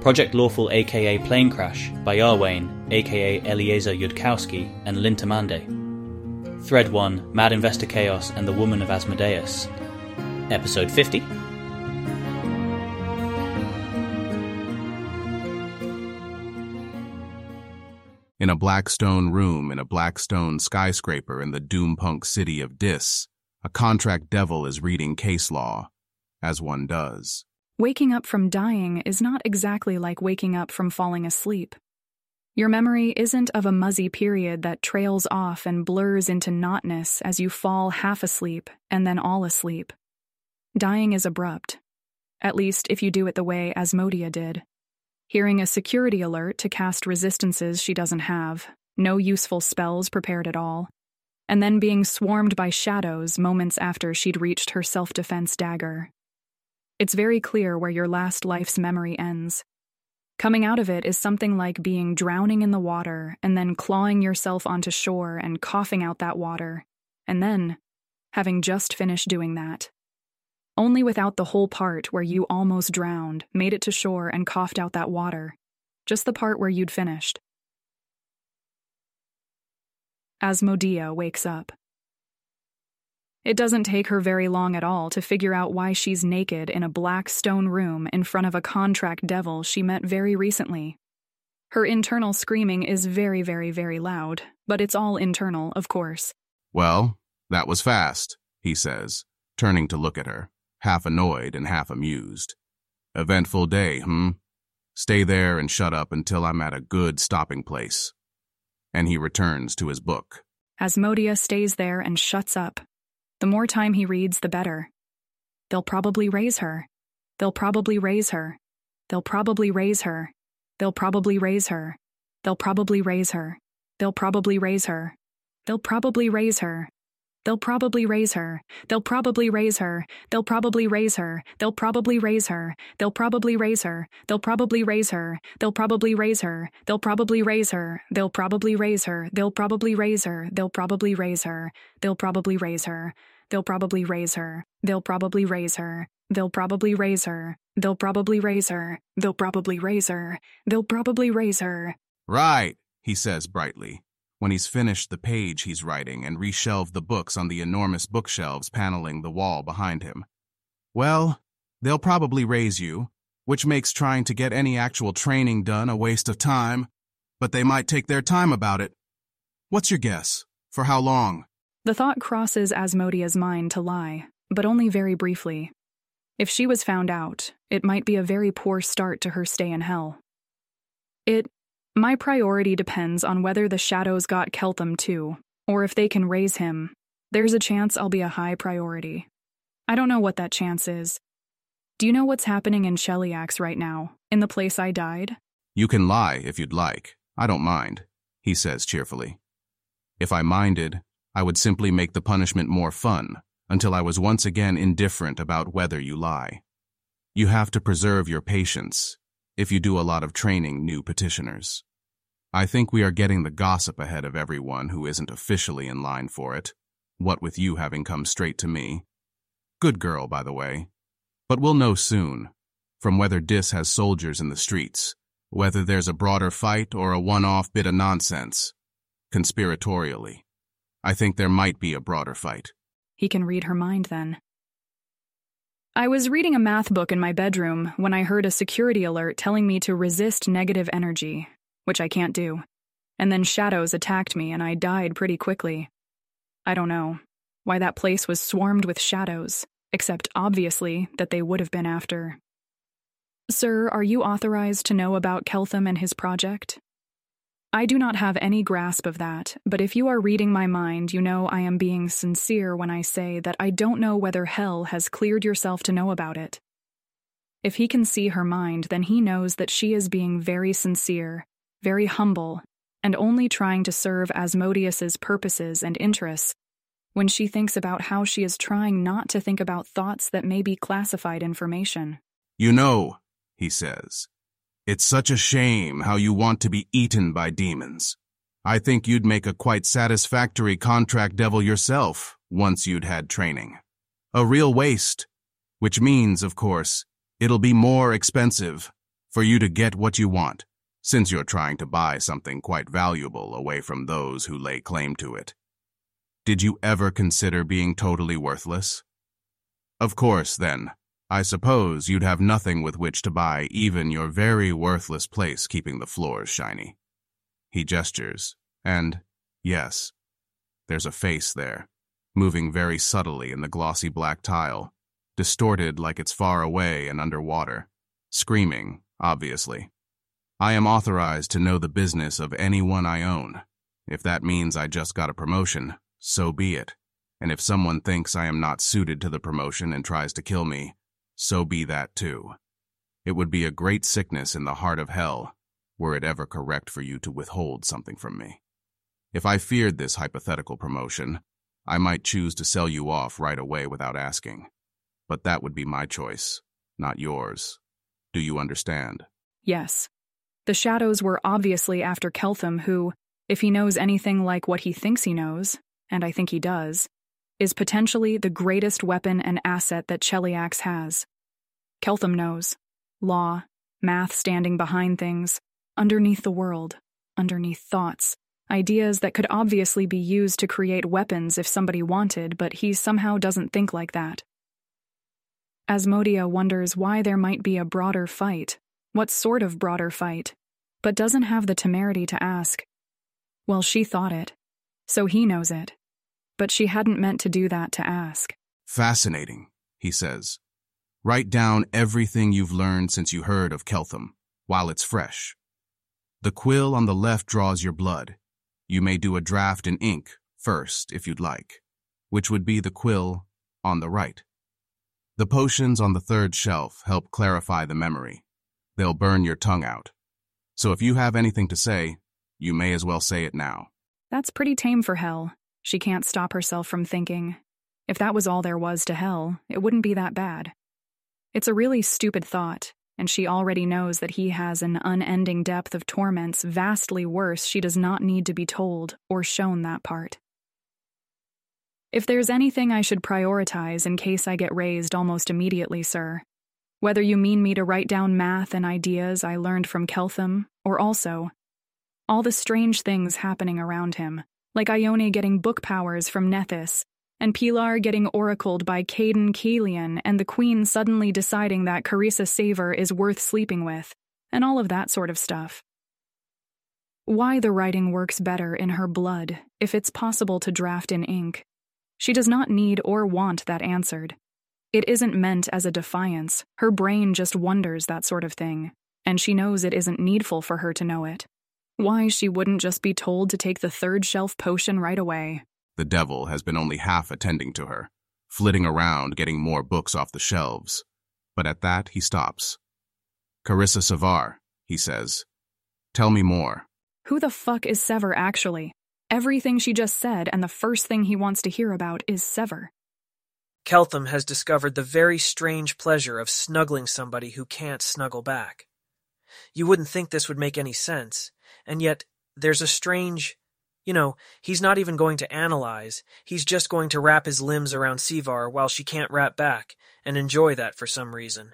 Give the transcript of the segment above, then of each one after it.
Project Lawful aka Planecrash by Iarwain aka Eliezer Yudkowsky and Lintamande. Thread 1 Mad Investor Chaos and the Woman of Asmodeus. Episode 50. In a black stone room in a black stone skyscraper in the doompunk city of Dis, a contract devil is reading case law, as one does. Waking up from dying is not exactly like waking up from falling asleep. Your memory isn't of a muzzy period that trails off and blurs into notness as you fall half asleep and then all asleep. Dying is abrupt, at least if you do it the way Asmodia did. Hearing a security alert to cast resistances she doesn't have, no useful spells prepared at all, and then being swarmed by shadows moments after she'd reached her self defense dagger. It's very clear where your last life's memory ends. Coming out of it is something like being drowning in the water and then clawing yourself onto shore and coughing out that water, and then having just finished doing that. Only without the whole part where you almost drowned, made it to shore, and coughed out that water. Just the part where you'd finished. Asmodia wakes up. It doesn't take her very long at all to figure out why she's naked in a black stone room in front of a contract devil she met very recently. Her internal screaming is very, very, very loud, but it's all internal, of course. Well, that was fast, he says, turning to look at her, half annoyed and half amused. Eventful day, hmm? Stay there and shut up until I'm at a good stopping place. And he returns to his book. Asmodia stays there and shuts up. The more time he reads, the better. They'll probably raise her. They'll probably raise her. They'll probably raise her. They'll probably raise her. They'll probably raise her. They'll probably raise her. They'll probably raise her. They'll probably raise her. They'll probably raise her. They'll probably raise her. They'll probably raise her. They'll probably raise her. They'll probably raise her. They'll probably raise her. They'll probably raise her. They'll probably raise her. They'll probably raise her. They'll probably raise her. They'll probably raise her. They'll probably raise her. They'll probably raise her. They'll probably raise her. They'll probably raise her. They'll probably raise her. They'll probably raise her. Right, he says brightly when he's finished the page he's writing and reshelved the books on the enormous bookshelves paneling the wall behind him. Well, they'll probably raise you, which makes trying to get any actual training done a waste of time, but they might take their time about it. What's your guess? For how long? The thought crosses Asmodia's mind to lie, but only very briefly. If she was found out, it might be a very poor start to her stay in hell. It my priority depends on whether the shadows got Keltham too, or if they can raise him. There's a chance I'll be a high priority. I don't know what that chance is. Do you know what's happening in Cheliax right now, in the place I died? You can lie if you'd like. I don't mind, he says cheerfully. If I minded, I would simply make the punishment more fun, until I was once again indifferent about whether you lie. You have to preserve your patience if you do a lot of training new petitioners. I think we are getting the gossip ahead of everyone who isn't officially in line for it, what with you having come straight to me. Good girl, by the way. But we'll know soon, from whether Dis has soldiers in the streets, whether there's a broader fight or a one-off bit of nonsense. Conspiratorially. I think there might be a broader fight. He can read her mind then. I was reading a math book in my bedroom when I heard a security alert telling me to resist negative energy which I can't do. And then shadows attacked me and I died pretty quickly. I don't know why that place was swarmed with shadows, except obviously that they would have been after. Sir, are you authorized to know about Keltham and his project? I do not have any grasp of that, but if you are reading my mind, you know I am being sincere when I say that I don't know whether Hell has cleared yourself to know about it. If he can see her mind, then he knows that she is being very sincere very humble, and only trying to serve Asmodeus's purposes and interests, when she thinks about how she is trying not to think about thoughts that may be classified information. You know, he says, it's such a shame how you want to be eaten by demons. I think you'd make a quite satisfactory contract devil yourself once you'd had training. A real waste, which means, of course, it'll be more expensive For you to get what you want, since you're trying to buy something quite valuable away from those who lay claim to it. Did you ever consider being totally worthless? Of course, then, I suppose you'd have nothing with which to buy even your very worthless place keeping the floors shiny. He gestures, and, yes, there's a face there, moving very subtly in the glossy black tile, distorted like it's far away and underwater, screaming, obviously. I am authorized to know the business of anyone I own. If that means I just got a promotion, so be it. And if someone thinks I am not suited to the promotion and tries to kill me, so be that too. It would be a great sickness in the heart of hell were it ever correct for you to withhold something from me. If I feared this hypothetical promotion, I might choose to sell you off right away without asking. But that would be my choice, not yours. Do you understand? Yes. The shadows were obviously after Keltham, who, if he knows anything like what he thinks he knows, and I think he does, is potentially the greatest weapon and asset that Cheliax has. Keltham knows. Law, math standing behind things, underneath the world, underneath thoughts, ideas that could obviously be used to create weapons if somebody wanted, but he somehow doesn't think like that. Asmodia wonders why there might be a broader fight, what sort of broader fight, but doesn't have the temerity to ask. Well, she thought it, so he knows it but she hadn't meant to do that to ask. Fascinating, he says. Write down everything you've learned since you heard of Keltham, while it's fresh. The quill on the left draws your blood. You may do a draft in ink first, if you'd like, which would be the quill on the right. The potions on the third shelf help clarify the memory. They'll burn your tongue out. So if you have anything to say, you may as well say it now. That's pretty tame for hell. She can't stop herself from thinking. If that was all there was to hell, it wouldn't be that bad. It's a really stupid thought, and she already knows that he has an unending depth of torments vastly worse she does not need to be told or shown that part. If there's anything I should prioritize in case I get raised almost immediately, sir, whether you mean me to write down math and ideas I learned from Keltham, or also all the strange things happening around him, like Ione getting book powers from Nethys, and Pilar getting oracled by Cayden Cailean, and the Queen suddenly deciding that Carissa Sevar is worth sleeping with, and all of that sort of stuff. Why the writing works better in her blood, if it's possible to draft in ink. She does not need or want that answered. It isn't meant as a defiance, her brain just wonders that sort of thing, and she knows it isn't needful for her to know it. Why she wouldn't just be told to take the third shelf potion right away. The devil has been only half attending to her, flitting around getting more books off the shelves. But at that, he stops. Carissa Sevar, he says. Tell me more. Who the fuck is Sevar actually? Everything she just said, and the first thing he wants to hear about is Sevar. Keltham has discovered the very strange pleasure of snuggling somebody who can't snuggle back. You wouldn't think this would make any sense, and yet, there's a strange. You know, he's not even going to analyze. He's just going to wrap his limbs around Sevar while she can't wrap back, and enjoy that for some reason.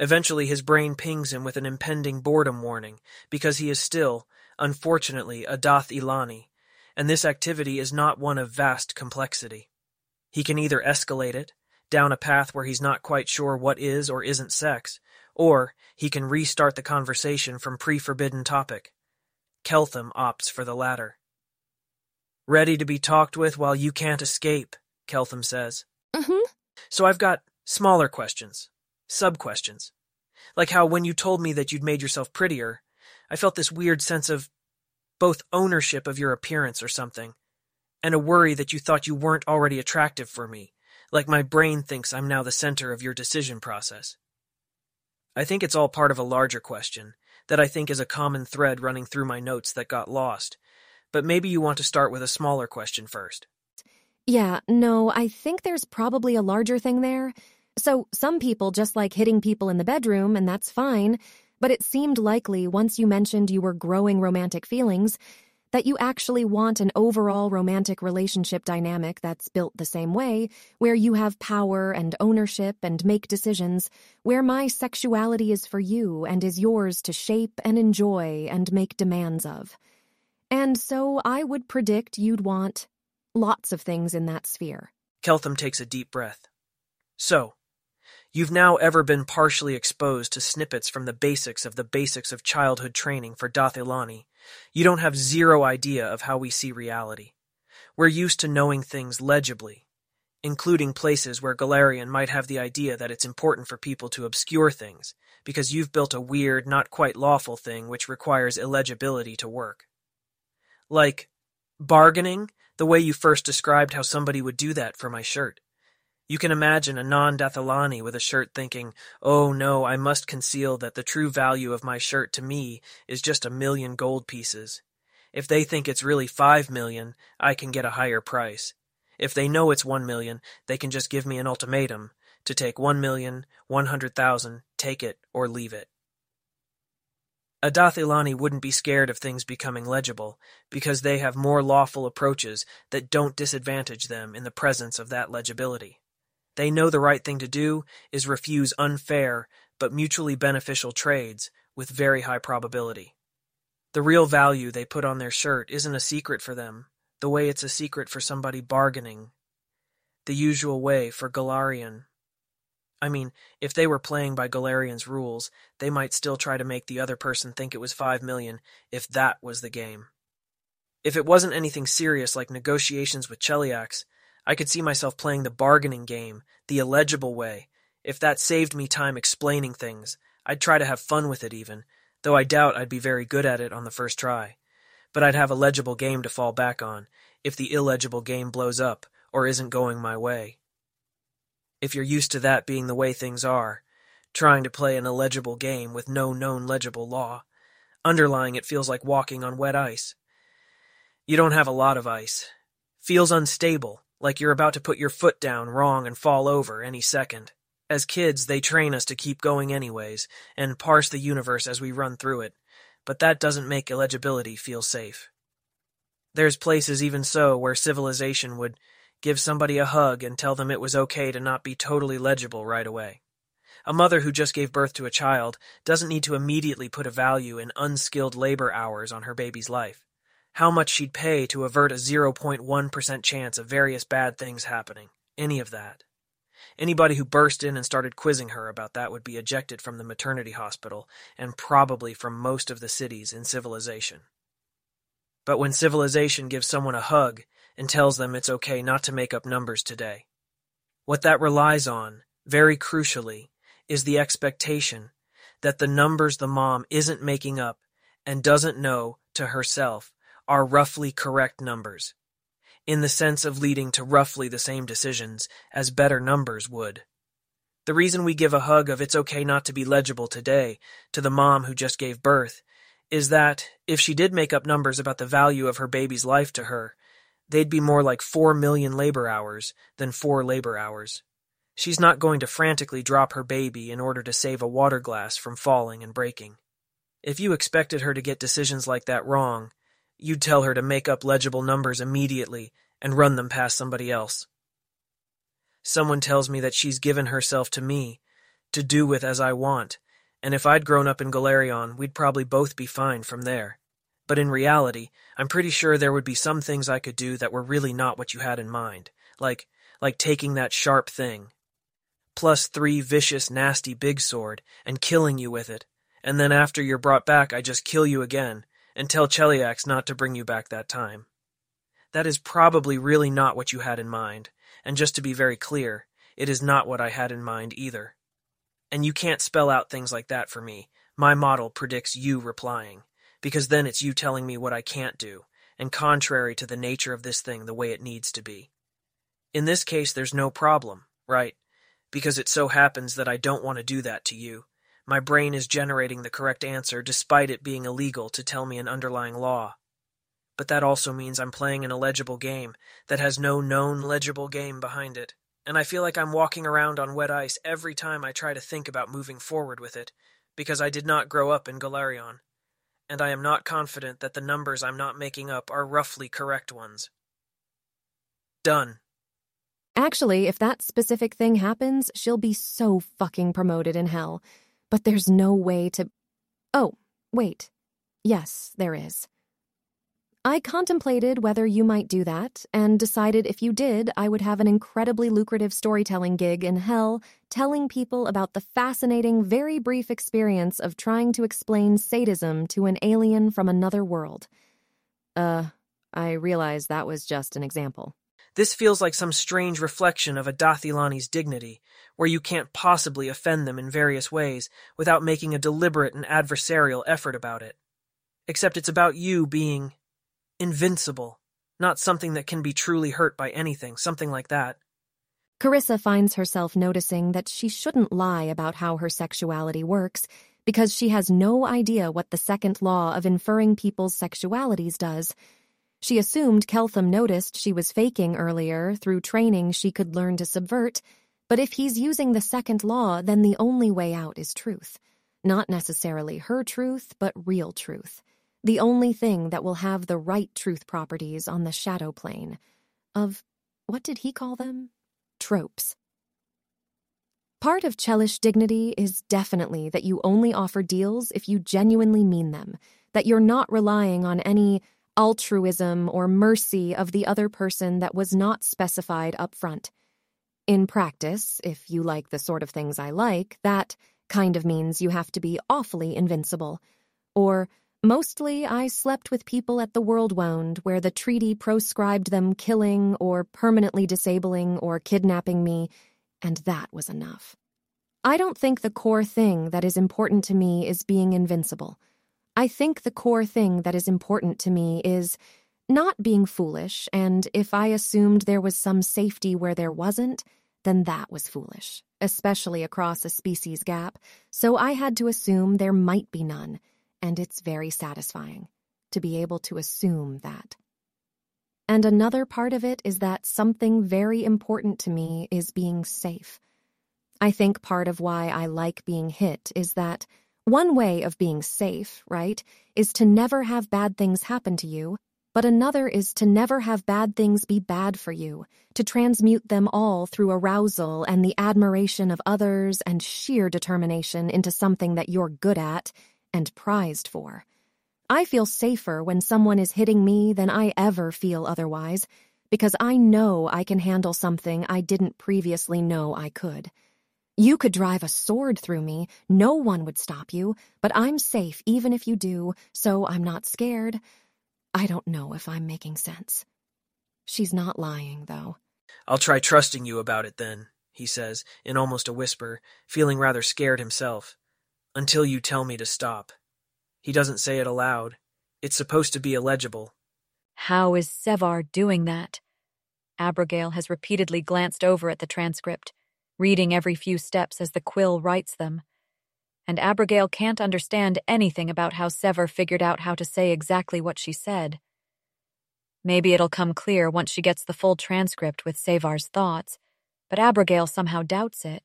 Eventually, his brain pings him with an impending boredom warning, because he is still, unfortunately, a Dath Ilani, and this activity is not one of vast complexity. He can either escalate it, down a path where he's not quite sure what is or isn't sex, or he can restart the conversation from pre forbidden topic. Keltham opts for the latter. Ready to be talked with while you can't escape, Keltham says. Mm-hmm. So I've got smaller questions, sub questions. Like how when you told me that you'd made yourself prettier, I felt this weird sense of both ownership of your appearance or something, and a worry that you thought you weren't already attractive for me, like my brain thinks I'm now the center of your decision process. I think it's all part of a larger question, that I think is a common thread running through my notes that got lost. But maybe you want to start with a smaller question first. Yeah, no, I think there's probably a larger thing there. So, some people just like hitting people in the bedroom, and that's fine. But it seemed likely once you mentioned you were growing romantic feelings that you actually want an overall romantic relationship dynamic that's built the same way, where you have power and ownership and make decisions, where my sexuality is for you and is yours to shape and enjoy and make demands of. And so I would predict you'd want lots of things in that sphere. Keltham takes a deep breath. So, you've now ever been partially exposed to snippets from the basics of the basics of childhood training for Dathilani. You don't have zero idea of how we see reality. We're used to knowing things legibly, including places where Golarion might have the idea that it's important for people to obscure things, because you've built a weird, not quite lawful thing which requires illegibility to work. Like, bargaining, the way you first described how somebody would do that for my shirt. You can imagine a non-Dathilani with a shirt thinking, oh no, I must conceal that the true value of my shirt to me is just a million gold pieces. If they think it's really five million, I can get a higher price. If they know it's one million, they can just give me an ultimatum to take one million, one hundred thousand, take it or leave it. A Dathilani wouldn't be scared of things becoming legible, because they have more lawful approaches that don't disadvantage them in the presence of that legibility. They know the right thing to do is refuse unfair but mutually beneficial trades with very high probability. The real value they put on their shirt isn't a secret for them, the way it's a secret for somebody bargaining. The usual way for Golarion. I mean, if they were playing by Golarion's rules, they might still try to make the other person think it was five million, if that was the game. If it wasn't anything serious like negotiations with Cheliax, I could see myself playing the bargaining game, the illegible way. If that saved me time explaining things, I'd try to have fun with it even, though I doubt I'd be very good at it on the first try. But I'd have a legible game to fall back on, if the illegible game blows up, or isn't going my way if you're used to that being the way things are, trying to play an illegible game with no known legible law. Underlying it feels like walking on wet ice. You don't have a lot of ice. Feels unstable, like you're about to put your foot down wrong and fall over any second. As kids, they train us to keep going anyways, and parse the universe as we run through it, but that doesn't make illegibility feel safe. There's places even so where civilization would give somebody a hug and tell them it was okay to not be totally legible right away. A mother who just gave birth to a child doesn't need to immediately put a value in unskilled labor hours on her baby's life. How much she'd pay to avert a 0.1% chance of various bad things happening. Any of that. Anybody who burst in and started quizzing her about that would be ejected from the maternity hospital and probably from most of the cities in civilization. But when civilization gives someone a hug, and tells them it's okay not to make up numbers today. What that relies on, very crucially, is the expectation that the numbers the mom isn't making up and doesn't know to herself are roughly correct numbers, in the sense of leading to roughly the same decisions as better numbers would. The reason we give a hug of it's okay not to be legible today to the mom who just gave birth is that if she did make up numbers about the value of her baby's life to her, They'd be more like four million labor hours than four labor hours. She's not going to frantically drop her baby in order to save a water glass from falling and breaking. If you expected her to get decisions like that wrong, you'd tell her to make up legible numbers immediately and run them past somebody else. Someone tells me that she's given herself to me, to do with as I want, and if I'd grown up in Golarion, we'd probably both be fine from there. But in reality, I'm pretty sure there would be some things I could do that were really not what you had in mind. Like, like taking that sharp thing. Plus three vicious, nasty big sword, and killing you with it. And then after you're brought back, I just kill you again, and tell Cheliax not to bring you back that time. That is probably really not what you had in mind, and just to be very clear, it is not what I had in mind either. And you can't spell out things like that for me. My model predicts you replying because then it's you telling me what I can't do, and contrary to the nature of this thing the way it needs to be. In this case, there's no problem, right? Because it so happens that I don't want to do that to you. My brain is generating the correct answer despite it being illegal to tell me an underlying law. But that also means I'm playing an illegible game that has no known legible game behind it, and I feel like I'm walking around on wet ice every time I try to think about moving forward with it, because I did not grow up in Golarion. and I am not confident that the numbers I'm not making up are roughly correct ones. Done. Actually, if that specific thing happens, she'll be so fucking promoted in hell. But there's no way to. Oh, wait. Yes, there is. I contemplated whether you might do that, and decided if you did, I would have an incredibly lucrative storytelling gig in hell, telling people about the fascinating, very brief experience of trying to explain sadism to an alien from another world. Uh, I realize that was just an example. This feels like some strange reflection of a Dathilani's dignity, where you can't possibly offend them in various ways without making a deliberate and adversarial effort about it. Except it's about you being invincible, not something that can be truly hurt by anything, something like that. Carissa finds herself noticing that she shouldn't lie about how her sexuality works because she has no idea what the second law of inferring people's sexualities does. She assumed Keltham noticed she was faking earlier through training she could learn to subvert, but if he's using the second law, then the only way out is truth. Not necessarily her truth, but real truth the only thing that will have the right truth properties on the shadow plane of, what did he call them? Tropes. Part of Chelish dignity is definitely that you only offer deals if you genuinely mean them, that you're not relying on any altruism or mercy of the other person that was not specified up front. In practice, if you like the sort of things I like, that kind of means you have to be awfully invincible. Or, Mostly, I slept with people at the World Wound, where the treaty proscribed them killing or permanently disabling or kidnapping me, and that was enough. I don't think the core thing that is important to me is being invincible. I think the core thing that is important to me is not being foolish, and if I assumed there was some safety where there wasn't, then that was foolish, especially across a species gap, so I had to assume there might be none and it's very satisfying to be able to assume that. And another part of it is that something very important to me is being safe. I think part of why I like being hit is that one way of being safe, right, is to never have bad things happen to you, but another is to never have bad things be bad for you, to transmute them all through arousal and the admiration of others and sheer determination into something that you're good at and prized for. I feel safer when someone is hitting me than I ever feel otherwise, because I know I can handle something I didn't previously know I could. You could drive a sword through me, no one would stop you, but I'm safe even if you do, so I'm not scared. I don't know if I'm making sense. She's not lying, though. I'll try trusting you about it then, he says, in almost a whisper, feeling rather scared himself. Until you tell me to stop. He doesn't say it aloud. It's supposed to be illegible. How is Sevar doing that? Abigail has repeatedly glanced over at the transcript, reading every few steps as the quill writes them. And Abigail can't understand anything about how Sevar figured out how to say exactly what she said. Maybe it'll come clear once she gets the full transcript with Sevar's thoughts, but Abigail somehow doubts it.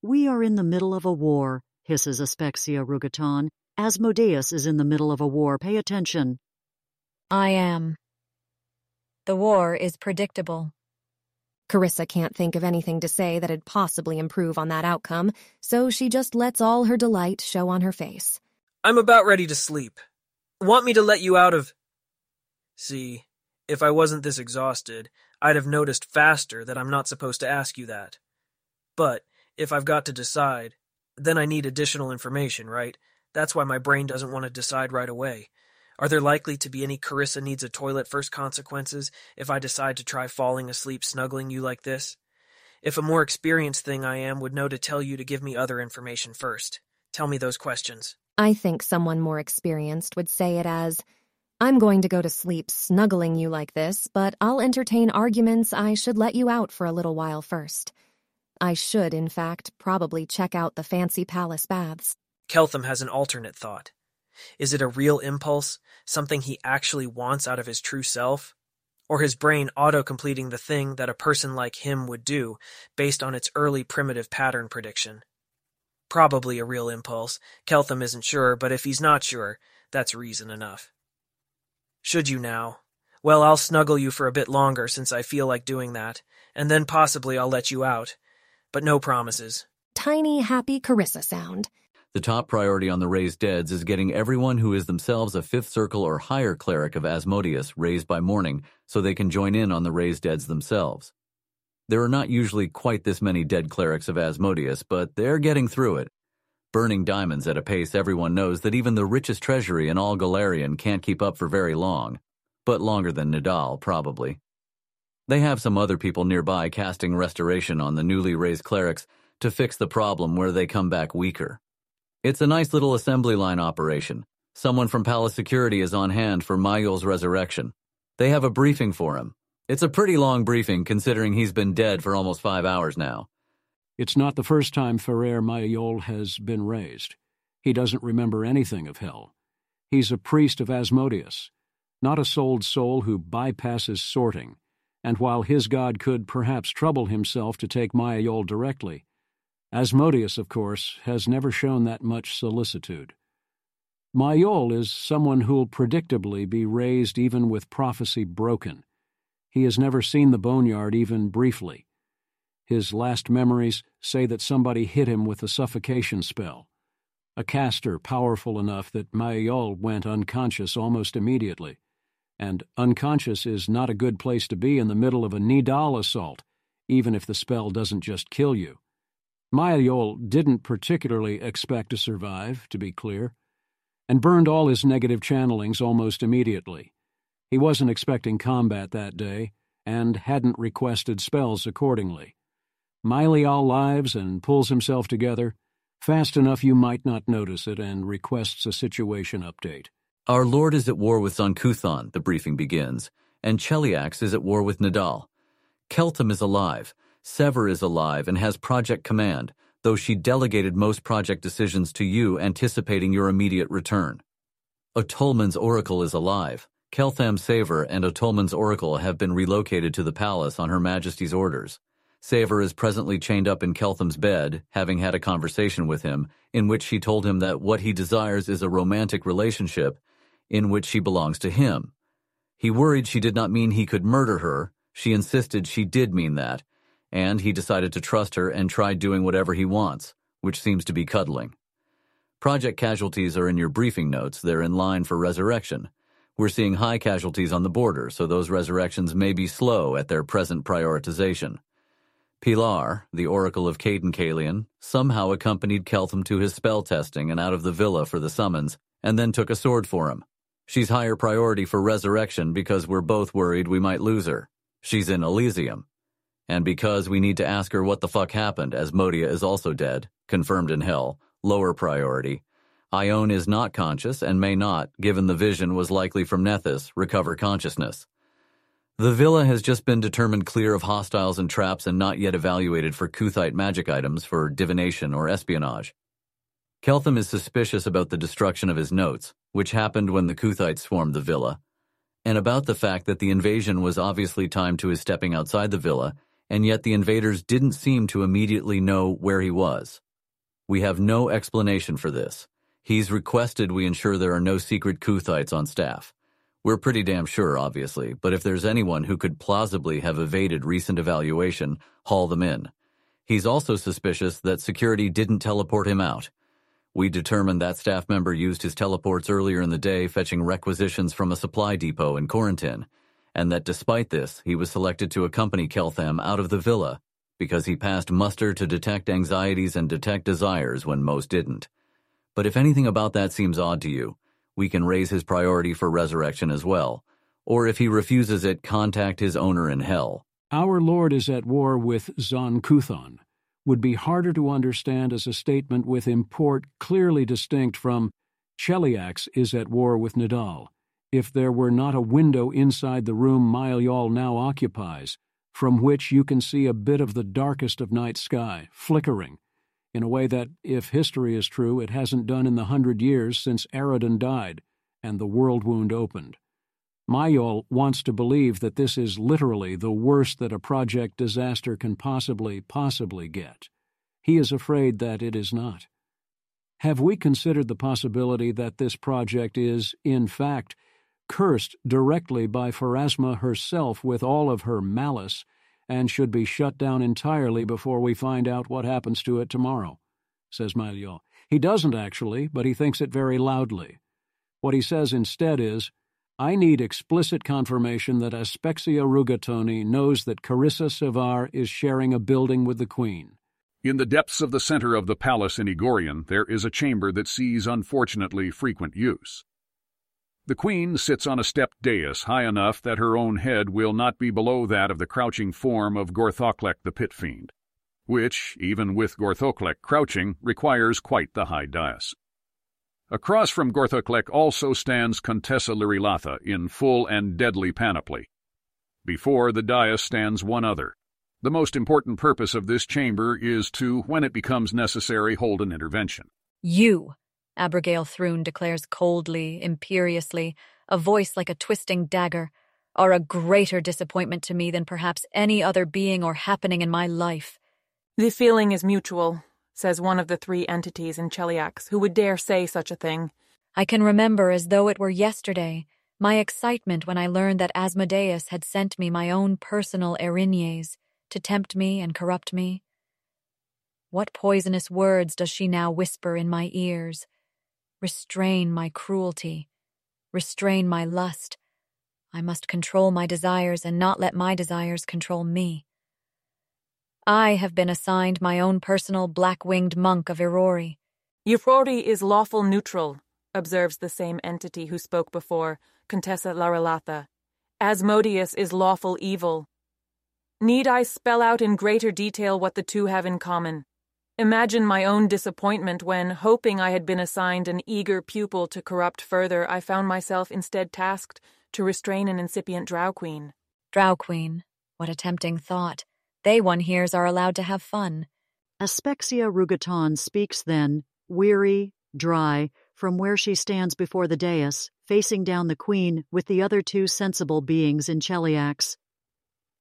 We are in the middle of a war, hisses Aspexia Rugatonn. Asmodeus is in the middle of a war. Pay attention. I am. The war is predictable. Carissa can't think of anything to say that'd possibly improve on that outcome, so she just lets all her delight show on her face. I'm about ready to sleep. Want me to let you out of. See, if I wasn't this exhausted, I'd have noticed faster that I'm not supposed to ask you that. But if I've got to decide, then I need additional information, right? That's why my brain doesn't want to decide right away. Are there likely to be any Carissa needs a toilet first consequences if I decide to try falling asleep snuggling you like this? If a more experienced thing I am would know to tell you to give me other information first. Tell me those questions. I think someone more experienced would say it as, I'm going to go to sleep snuggling you like this, but I'll entertain arguments I should let you out for a little while first. I should, in fact, probably check out the fancy palace baths. Keltham has an alternate thought. Is it a real impulse, something he actually wants out of his true self? Or his brain auto-completing the thing that a person like him would do, based on its early primitive pattern prediction? Probably a real impulse. Keltham isn't sure, but if he's not sure, That's reason enough. Should you now? Well, I'll snuggle you for a bit longer since I feel like doing that, and then possibly I'll let you out. But no promises. Tiny, happy Carissa sound. The top priority on the raised deads is getting everyone who is themselves a fifth circle or higher cleric of Asmodeus raised by morning so they can join in on the raised deads themselves. There are not usually quite this many dead clerics of Asmodeus, but they're getting through it. Burning diamonds at a pace everyone knows that even the richest treasury in all Golarion can't keep up for very long, but longer than Nidal, probably. They have some other people nearby casting restoration on the newly raised clerics to fix the problem where they come back weaker. It's a nice little assembly line operation. Someone from Palace Security is on hand for Maillol's resurrection. They have a briefing for him. It's a pretty long briefing considering he's been dead for almost five hours now. It's not the first time Ferrer Maillol has been raised. He doesn't remember anything of hell. He's a priest of Asmodeus, not a souled soul who bypasses sorting, and while his god could perhaps trouble himself to take Maillol directly, Asmodeus, of course, has never shown that much solicitude. Maillol is someone who'll predictably be raised even with prophecy broken. He has never seen the boneyard even briefly. His last memories say that somebody hit him with a suffocation spell, a caster powerful enough that Maillol went unconscious almost immediately. And unconscious is not a good place to be in the middle of a Nidal assault, even if the spell doesn't just kill you. Maillol didn't particularly expect to survive, to be clear, and burned all his negative channelings almost immediately. He wasn't expecting combat that day, and hadn't requested spells accordingly. Maillol lives and pulls himself together, fast enough you might not notice it, and requests a situation update. Our lord is at war with Zon-Kuthon, the briefing begins, and Cheliax is at war with Nidal. Keltham is alive, Sevar is alive and has project command, though she delegated most project decisions to you anticipating your immediate return. Otolman's Oracle is alive. Keltham Sevar and Otolman's Oracle have been relocated to the palace on Her Majesty's orders. Sevar is presently chained up in Keltham's bed, having had a conversation with him, in which she told him that what he desires is a romantic relationship in which she belongs to him. He worried she did not mean he could murder her. She insisted she did mean that, and he decided to trust her and try doing whatever he wants, which seems to be cuddling. Project casualties are in your briefing notes. They're in line for resurrection. We're seeing high casualties on the border, so those resurrections may be slow at their present prioritization. Pilar, the Oracle of Cayden Cailean, somehow accompanied Keltham to his spell testing and out of the villa for the summons, and then took a sword for him. She's higher priority for resurrection because we're both worried we might lose her. She's in Elysium, and because we need to ask her what the fuck happened, Asmodia is also dead, confirmed in hell, lower priority. Ione is not conscious and may not, given the vision was likely from Nethys, recover consciousness. The villa has just been determined clear of hostiles and traps and not yet evaluated for Kuthite magic items for divination or espionage. Keltham is suspicious about the destruction of his notes, which happened when the Kuthites swarmed the villa, and about the fact that the invasion was obviously timed to his stepping outside the villa and yet the invaders didn't seem to immediately know where he was. We have no explanation for this. He's requested we ensure there are no secret Kuthites on staff. We're pretty damn sure, obviously, but if there's anyone who could plausibly have evaded recent evaluation, haul them in. He's also suspicious that security didn't teleport him out. We determined that staff member used his teleports earlier in the day fetching requisitions from a supply depot in Corentyn, and that despite this, he was selected to accompany Keltham out of the villa because he passed muster to detect anxieties and detect desires when most didn't. But if anything about that seems odd to you, we can raise his priority for resurrection as well, or if he refuses it, contact his owner in hell. Our Lord is at war with Zon-Kuthon would be harder to understand as a statement with import clearly distinct from Cheliax is at war with Nidal if there were not a window inside the room Maillol now occupies, from which you can see a bit of the darkest of night sky, flickering, in a way that, if history is true, it hasn't done in the hundred years since Aroden died and the world wound opened. Maillol wants to believe that this is literally the worst that a project disaster can possibly, possibly get. He is afraid that it is not. Have we considered the possibility that this project is, in fact, cursed directly by Pharasma herself with all of her malice, and should be shut down entirely before we find out what happens to it tomorrow? says Maillol. He doesn't actually, but he thinks it very loudly. What he says instead is, I need explicit confirmation that Aspexia Rugatoni knows that Carissa Sevar is sharing a building with the Queen. In the depths of the center of the palace in Egorian, there is a chamber that sees unfortunately frequent use. The queen sits on a stepped dais high enough that her own head will not be below that of the crouching form of Gorthoklek the pit fiend, which, even with Gorthoklek crouching, requires quite the high dais. Across from Gorthoklek also stands Contessa Lyrilatha in full and deadly panoply. Before the dais stands one other, the most important purpose of this chamber is to, when it becomes necessary, hold an intervention. You, Abigail Thrune declares coldly, imperiously, a voice like a twisting dagger, are a greater disappointment to me than perhaps any other being or happening in my life. The feeling is mutual, says one of the three entities in Cheliax who would dare say such a thing. I can remember as though it were yesterday my excitement when I learned that Asmodeus had sent me my own personal Erinyes to tempt me and corrupt me? What poisonous words does she now whisper in my ears? Restrain my cruelty. Restrain my lust. I must control my desires and not let my desires control me. I have been assigned my own personal black-winged monk of Irori. Euphori is lawful neutral, observes the same entity who spoke before, Contessa Lyrilatha. Asmodeus is lawful evil, Need I spell out in greater detail what the two have in common? Imagine my own disappointment when, hoping I had been assigned an eager pupil to corrupt further, I found myself instead tasked to restrain an incipient drow queen. Drow queen. What a tempting thought. They, one hears, are allowed to have fun. Aspexia Rugatonn speaks then, weary, dry, from where she stands before the dais, facing down the queen with the other two sensible beings in Cheliax.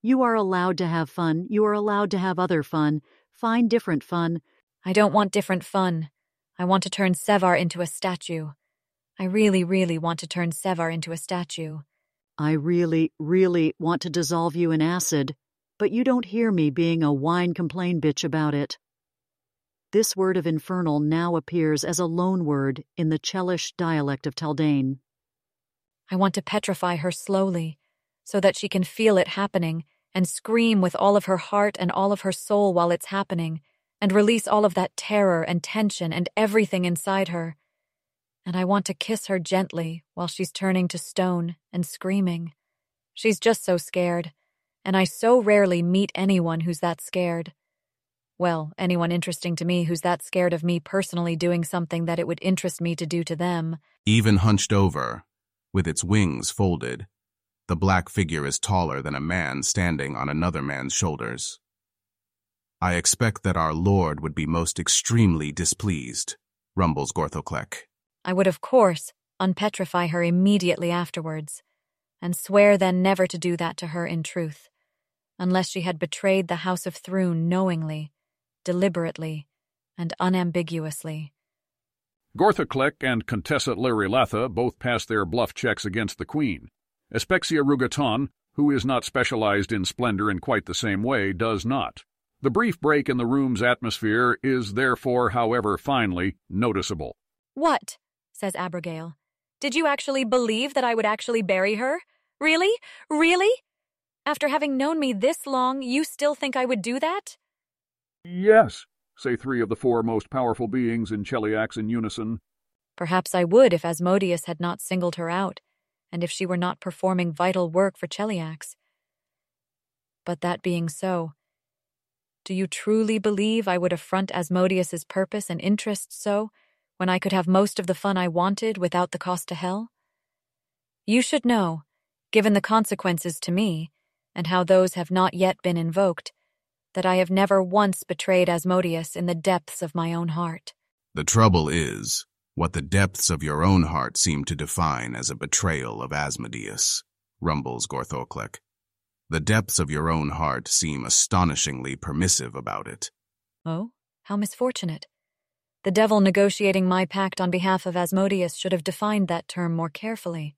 You are allowed to have fun. You are allowed to have other fun. Find different fun. I don't want different fun. I want to turn Sevar into a statue. I really, really want to turn Sevar into a statue. I really, really want to dissolve you in acid, but you don't hear me being a whine complain bitch about it. This word of infernal now appears as a loan word in the Chelish dialect of Taldane. I want to petrify her slowly, so that she can feel it happening and scream with all of her heart and all of her soul while it's happening, and release all of that terror and tension and everything inside her. And I want to kiss her gently while she's turning to stone and screaming. She's just so scared, and I so rarely meet anyone who's that scared. Well, anyone interesting to me who's that scared of me personally doing something that it would interest me to do to them. Even hunched over, with its wings folded, the black figure is taller than a man standing on another man's shoulders. I expect that our Lord would be most extremely displeased, rumbles Gorthoklek. I would, of course, unpetrify her immediately afterwards, and swear then never to do that to her in truth, unless she had betrayed the House of Thrune knowingly, deliberately, and unambiguously. Gorthoklek and Contessa Lyrilatha both passed their bluff checks against the Queen, Aspexia Rugatonn, who is not specialized in splendor in quite the same way, does not. The brief break in the room's atmosphere is therefore, however finely, noticeable. What? says Abigail. Did you actually believe that I would actually bury her? Really? Really? After having known me this long, you still think I would do that? Yes, say three of the four most powerful beings in Cheliax in unison. Perhaps I would if Asmodeus had not singled her out and if she were not performing vital work for Cheliax. But that being so, do you truly believe I would affront Asmodeus's purpose and interests so, when I could have most of the fun I wanted without the cost to hell? You should know, given the consequences to me, and how those have not yet been invoked, that I have never once betrayed Asmodeus in the depths of my own heart. The trouble is, what the depths of your own heart seem to define as a betrayal of Asmodeus, rumbles Gorthoklek. The depths of your own heart seem astonishingly permissive about it. Oh, how misfortunate. The devil negotiating my pact on behalf of Asmodeus should have defined that term more carefully.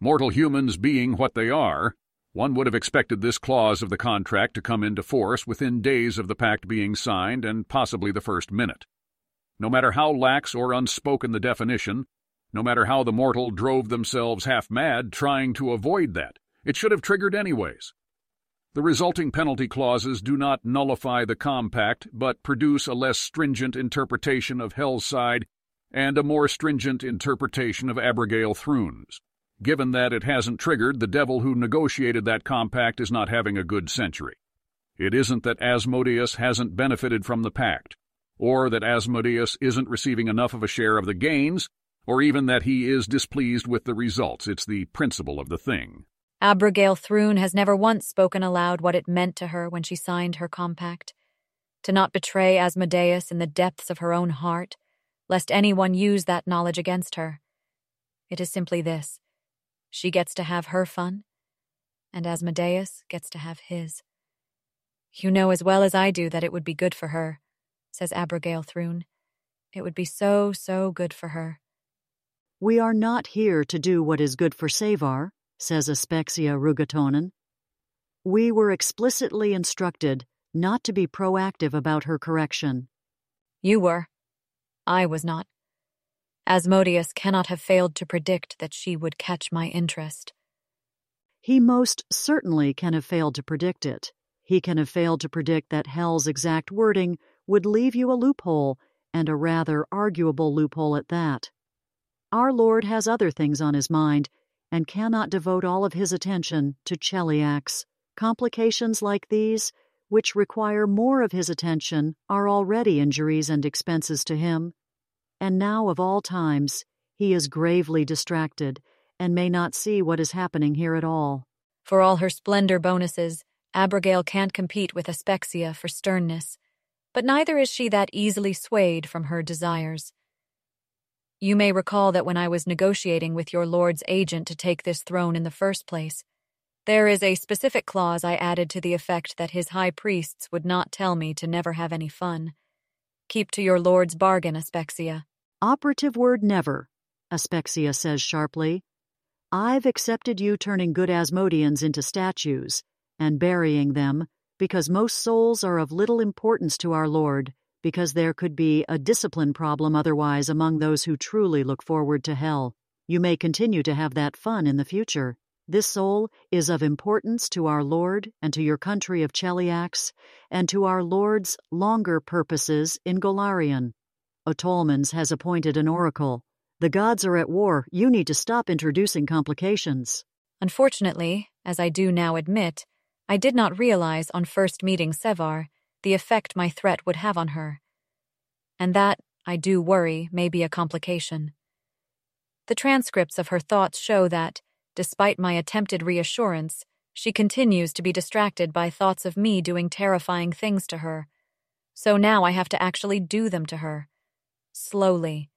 Mortal humans being what they are, one would have expected this clause of the contract to come into force within days of the pact being signed and possibly the first minute. No matter how lax or unspoken the definition, no matter how the mortal drove themselves half mad trying to avoid that, it should have triggered anyways. The resulting penalty clauses do not nullify the compact, but produce a less stringent interpretation of Hell's side and a more stringent interpretation of Abigail Thrune's. Given that it hasn't triggered, the devil who negotiated that compact is not having a good century. It isn't that Asmodeus hasn't benefited from the pact, or that Asmodeus isn't receiving enough of a share of the gains, or even that he is displeased with the results. It's the principle of the thing. Abigail Thrune has never once spoken aloud what it meant to her when she signed her compact. To not betray Asmodeus in the depths of her own heart, lest anyone use that knowledge against her. It is simply this she gets to have her fun, and Asmodeus gets to have his. You know as well as I do that it would be good for her, says Abigail Thrune. It would be so, so good for her. We are not here to do what is good for Sevar, says Aspexia Rugatonn. We were explicitly instructed not to be proactive about her correction. You were. I was not. Asmodeus cannot have failed to predict that she would catch my interest. He most certainly can have failed to predict it. He can have failed to predict that Hell's exact wording would leave you a loophole, and a rather arguable loophole at that. Our Lord has other things on his mind and cannot devote all of his attention to Cheliax. Complications like these, which require more of his attention, are already injuries and expenses to him and now of all times he is gravely distracted and may not see what is happening here at all. For all her splendor bonuses, Abigail can't compete with Aspexia for sternness, but neither is she that easily swayed from her desires. You may recall that when I was negotiating with your lord's agent to take this throne in the first place, there is a specific clause I added to the effect that his high priests would not tell me to never have any fun. Keep to your lord's bargain, Aspexia. Operative word never, Aspexia says sharply. I've accepted you turning good Asmodeans into statues and burying them because most souls are of little importance to our Lord, because there could be a discipline problem otherwise among those who truly look forward to hell. You may continue to have that fun in the future. This soul is of importance to our Lord and to your country of Cheliax, and to our Lord's longer purposes in Golarion. Otolmens has appointed an oracle. The gods are at war. You need to stop introducing complications. Unfortunately, as I do now admit, I did not realize on first meeting Sevar the effect my threat would have on her. And that, I do worry, may be a complication. The transcripts of her thoughts show that, despite my attempted reassurance, she continues to be distracted by thoughts of me doing terrifying things to her. So now I have to actually do them to her slowly.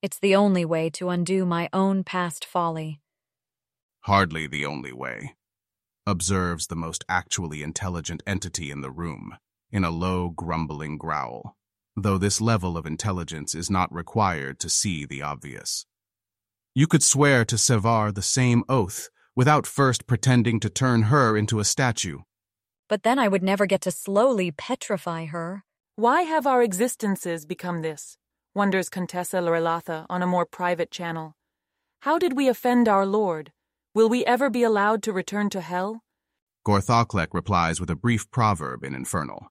It's the only way to undo my own past folly. Hardly the only way, observes the most actually intelligent entity in the room, in a low, grumbling growl, though this level of intelligence is not required to see the obvious. You could swear to Sevar the same oath without first pretending to turn her into a statue. But then I would never get to slowly petrify her. Why have our existences become this? wonders Contessa Lorelatha on a more private channel. How did we offend our Lord? Will we ever be allowed to return to hell? Gorthoklek replies with a brief proverb in Infernal.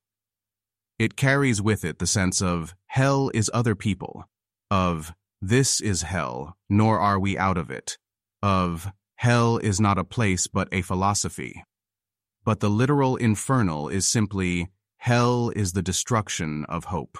It carries with it the sense of hell is other people, of this is hell, nor are we out of it, of hell is not a place but a philosophy. But the literal infernal is simply hell is the destruction of hope.